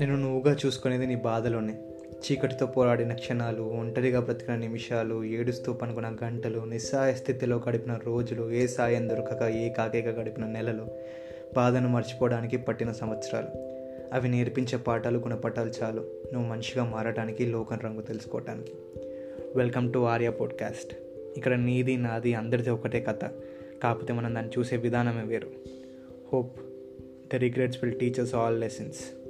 నేను నువ్వుగా చూసుకునేది నీ బాధలోనే. చీకటితో పోరాడిన క్షణాలు ఒంటరిగా బ్రతికిన నిమిషాలు ఏడుస్తూ పనుకున్న గంటలు నిస్సాయ స్థితిలో గడిపిన రోజులు ఏ సాయం దొరకక ఏ కాకేక గడిపిన నెలలు బాధను మర్చిపోవడానికి పట్టిన సంవత్సరాలు. అవి నేర్పించే పాఠాలు గుణపటాలు చాలు. నువ్వు మనిషిగా మారడానికి లోకం రంగు తెలుసుకోవటానికి. Welcome to Arya podcast. ఇక్కడ నీది నాది అందరిది ఒకటే కథ. కాకపోతే మనం దాన్ని చూసే విధానమే వేరు. Hope the regrets will teachers all lessons